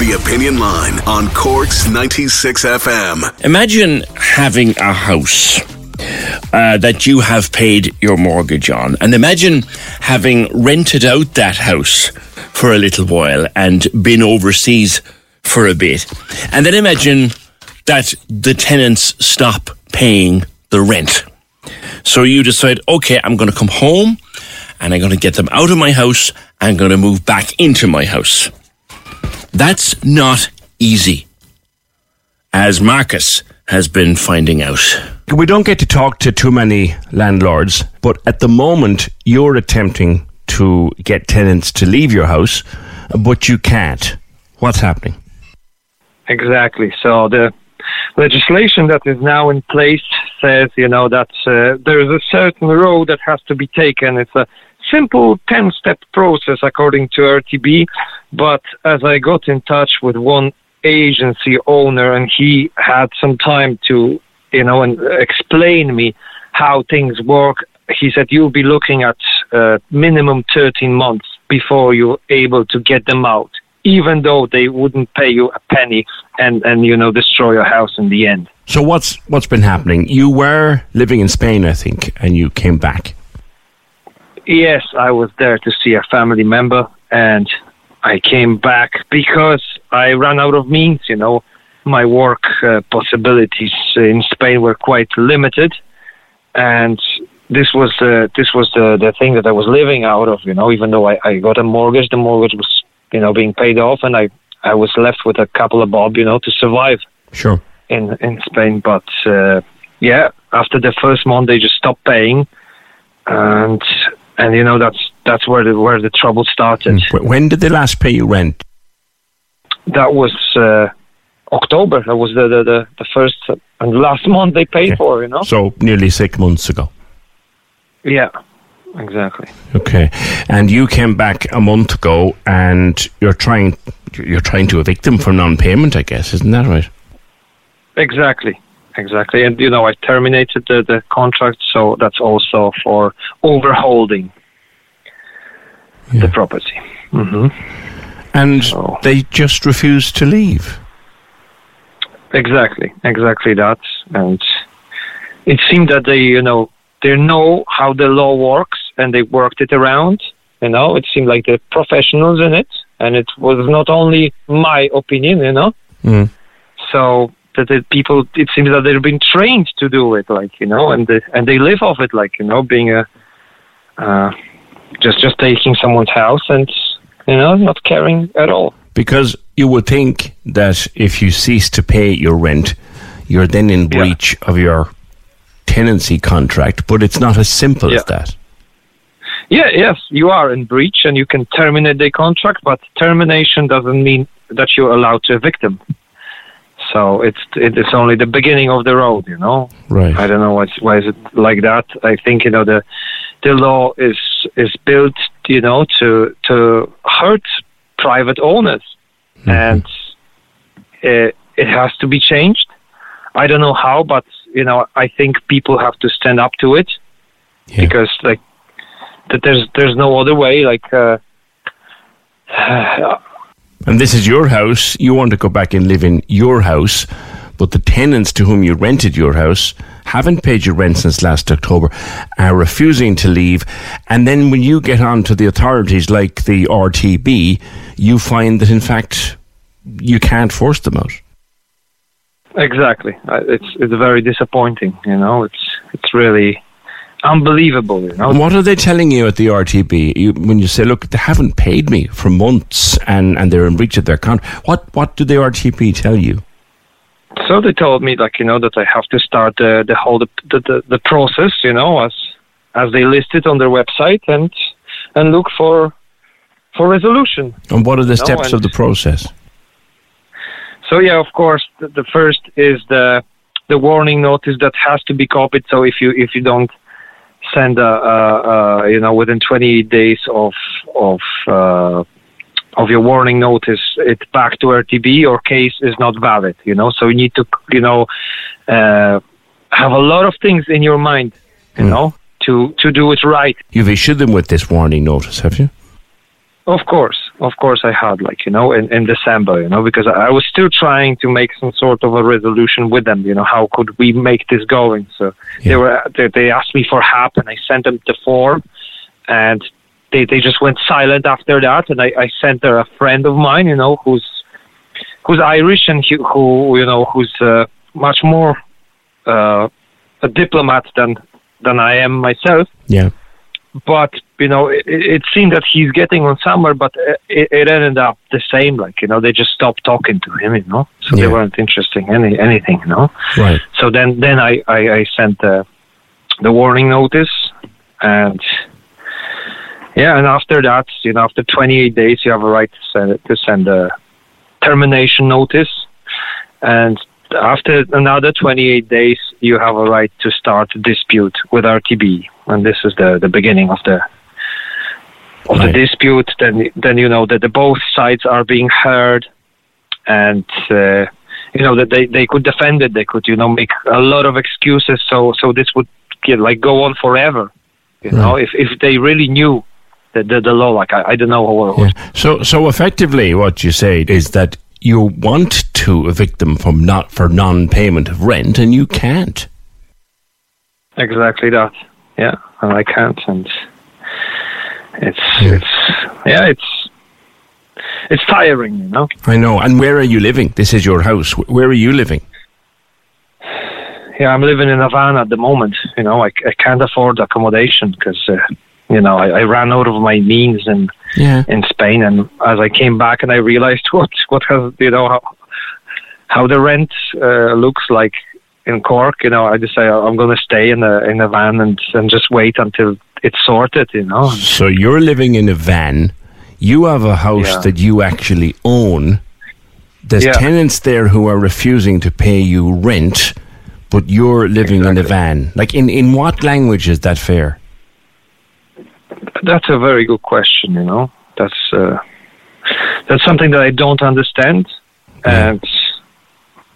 The Opinion Line on Cork's 96 FM. Imagine having a house uh, that you have paid your mortgage on, and imagine having rented out that house for a little while and been overseas for a bit. And then imagine that the tenants stop paying the rent. So you decide, okay, I'm going to come home and I'm going to get them out of my house. And I'm going to move back into my house. That's not easy, as Marcus has been finding out. We don't get to talk to too many landlords, but at the moment, you're attempting to get tenants to leave your house, but you can't. What's happening? Exactly. So the legislation that is now in place says, you know, that uh, there is a certain road that has to be taken. It's a simple 10 step process according to RTB. But as I got in touch with one agency owner and he had some time to, you know, and explain me how things work, he said, you'll be looking at uh, minimum 13 months before you're able to get them out, even though they wouldn't pay you a penny and, and you know, destroy your house in the end. So what's what's been happening? You were living in Spain, I think, and you came back. Yes, I was there to see a family member, and I came back because I ran out of means. You know, my work uh, possibilities in Spain were quite limited, and this was uh, this was the the thing that I was living out of. You know, even though I, I got a mortgage, the mortgage was you know being paid off, and I I was left with a couple of bob, you know, to survive Sure. in in Spain. But uh, yeah, after the first month, they just stopped paying, and and you know that's that's where the where the trouble started. When did they last pay you rent? That was uh, October. That was the, the the the first and last month they paid Okay. for. You know. So nearly six months ago. Yeah, exactly. Okay, and you came back a month ago, and you're trying you're trying to evict them for non-payment. I guess isn't that right? Exactly. Exactly. And, you know, I terminated the, the contract, so that's also for overholding the property. hmm And Oh. they just refused to leave. Exactly. Exactly that. And it seemed that they, you know, they know how the law works and they worked it around. You know, it seemed like they're professionals in it. And it was not only my opinion, you know. Mm. so that the people it seems that they've been trained to do it like you know and they and they live off it like you know being a uh just just taking someone's house and you know not caring at all Because you would think that if you cease to pay your rent, you're then in Yeah. breach of your tenancy contract. But it's not as simple as that. yeah yes you are in breach and you can terminate the contract but termination doesn't mean that you're allowed to evict them so it's it's only the beginning of the road you know Right. I don't know what's, why is it like that. I think you know the the law is is built you know to to hurt private owners, mm-hmm. and it, it has to be changed. I don't know how, but you know I think people have to stand up to it Yeah. because like that there's there's no other way. Like uh, uh And this is your house. You want to go back and live in your house, but the tenants to whom you rented your house haven't paid your rent since last October, are refusing to leave, and then when you get on to the authorities like the RTB, you find that in fact you can't force them out. Exactly. Uh, It's it's very disappointing. You know, it's it's really unbelievable. You know. What are they telling you at the RTB you, when you say, "Look, they haven't paid me for months and, and they're in breach of their contract"? What what do the RTB tell you? So they told me like you know that I have to start the the whole the the, the process. You know, as as they listed on their website and and look for for resolution. And what are the steps and- of the process? So yeah, of course, the, the first is the the warning notice that has to be copied. So if you if you don't send a, a, a you know within 28 days of of uh, of your warning notice it back to RTB, your case is not valid. You know, so you need to you know uh, have a lot of things in your mind. You know. To, to do it right, You've issued them with this warning notice, have you? Of course, of course, I had like you know in, in December, you know, because I was still trying to make some sort of a resolution with them. You know, how could we make this going? So they were they, they asked me for help, and I sent them the form, and they they just went silent after that. And I, I sent her a friend of mine, you know, who's who's Irish and who, who you know who's uh, much more uh, a diplomat than than I am myself Yeah. But you know it, it seemed that he's getting on somewhere but it, it ended up the same like you know they just stopped talking to him you know so Yeah. they weren't interested in any anything you know Right. so then then i i, I sent the the warning notice and yeah and after that you know after 28 days you have a right to send it, to send a termination notice and after another 28 days you have a right to start a dispute with RTB and this is the the beginning of the of Right. the dispute then then you know that the both sides are being heard and uh, you know that they they could defend it they could you know make a lot of excuses so so this would get, like go on forever you know if if they really knew the the, the law like I, I don't know how it Yeah. So, so effectively, what you say is that you want to evict them from not for non-payment of rent, and you can't. Exactly that. Yeah, and I can't, and it's Yeah. it's yeah, it's it's tiring, you know. I know. And where are you living? This is your house. Where are you living? Yeah, I'm living in a van at the moment. You know, I, I can't afford accommodation because uh, you know I, I ran out of my means in Yeah. in Spain, and as I came back and I realized what what has you know how how the rent uh, looks like in Cork, you know, I just say I'm going to stay in a in a van and and just wait until it's sorted, you know. So you're living in a van. You have a house Yeah. that you actually own. There's Yeah. tenants there who are refusing to pay you rent, but you're living in a van. Like in, in what language is that fair? That's a very good question. You know, that's uh, that's something that I don't understand, and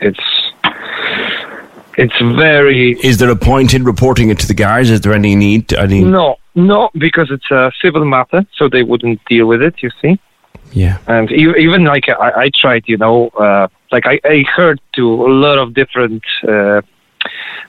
it's it's very Is there a point in reporting it to the guards? Is there any need? Any? no, no, because it's a civil matter, so they wouldn't deal with it. You see, Yeah. and even like I, I tried, you know, uh, like I, I heard to a lot of different uh,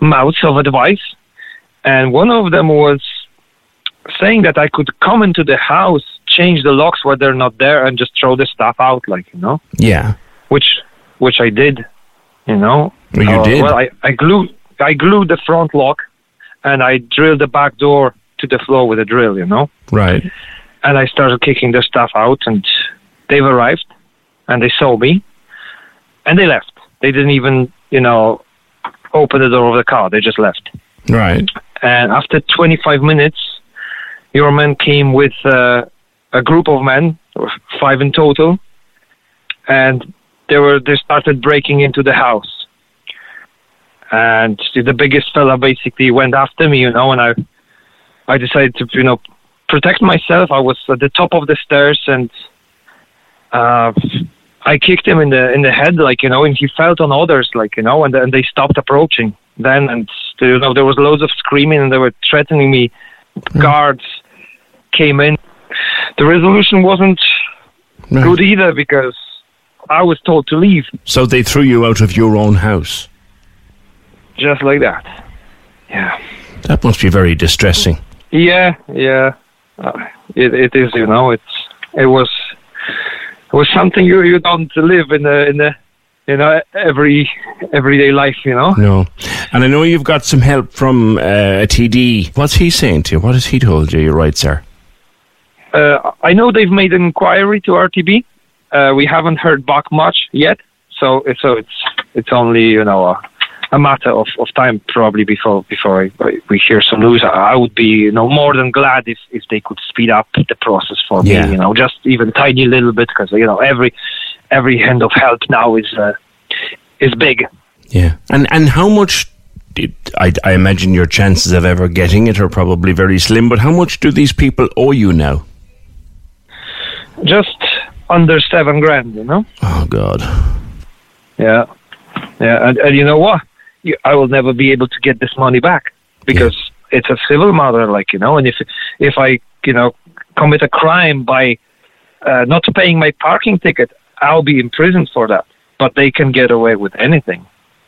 mouths of advice, and one of them was saying that I could come into the house, change the locks where they're not there, and just throw the stuff out, like you know, Yeah. which which I did, you know. Well, you Uh, did. Well, I, I glued I glued the front lock, and I drilled the back door to the floor with a drill, you know Right. and I started kicking the stuff out, and they've arrived, and they saw me, and they left. They didn't even, you know, open the door of the car. They just left. Right. And after 25 minutes, your man came with uh, a group of men, five in total, and they were they started breaking into the house. And the biggest fella basically went after me, you know, and I, I decided to, you know, protect myself. I was at the top of the stairs, and uh, I kicked him in the in the head, like you know, and he felt on others, like you know, and and they stopped approaching. Then and you know there was loads of screaming, and they were threatening me. Guards came in. The resolution wasn't Right. good either because I was told to leave So they threw you out of your own house. Just like that. yeah. That must be very distressing. Yeah, yeah. Uh, it it is. You know, it's it was it was something you you don't live in the in the you know every everyday life. You know. No. And I know you've got some help from uh, a TD. What's he saying to you? What has he told you? You're right, sir. Uh, I know they've made an inquiry to RTB. Uh, we haven't heard back much yet, so so it's it's only you know a, matter of, of time probably before before I, we hear some news. I would be you know more than glad if, if they could speed up the process for Yeah. me. You know, just even tiny little bit because you know every every hand of help now is uh, is big. Yeah. And and how much? I, I imagine your chances of ever getting it are probably very slim. But how much do these people owe you now? Just under seven grand, you know. Oh God. Yeah, yeah, and, and you know what? You, I will never be able to get this money back because it's a civil matter, like you know. And if if I you know commit a crime by uh, not paying my parking ticket, I'll be in prison for that. But they can get away with anything,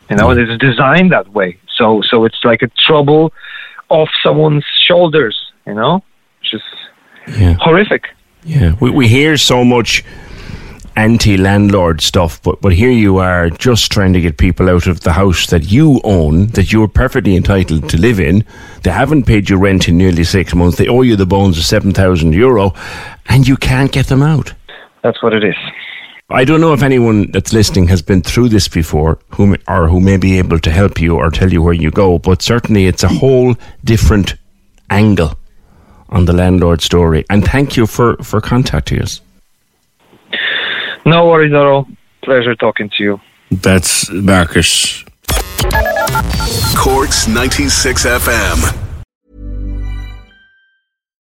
you know. It's designed that way, so so it's like a trouble off someone's shoulders, you know, which is Yeah. horrific. Yeah, we, we hear so much anti-landlord stuff, but but here you are just trying to get people out of the house that you own, that you're perfectly entitled to live in. They haven't paid you rent in nearly six months. They owe you the bones of seven thousand euro, and you can't get them out. That's what it is. I don't know if anyone that's listening has been through this before, who may, or who may be able to help you or tell you where you go. But certainly, it's a whole different angle on the landlord story. And thank you for for contacting us. No worries at all. Pleasure talking to you. That's Marcus. Corks 96 FM.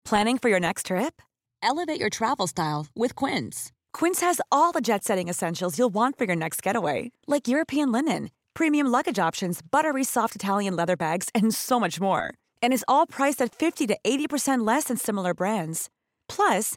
Planning for your next trip? Elevate your travel style with Quince. Quince has all the jet setting essentials you'll want for your next getaway, like European linen, premium luggage options, buttery soft Italian leather bags, and so much more. And is all priced at 50 to 80% less than similar brands. Plus,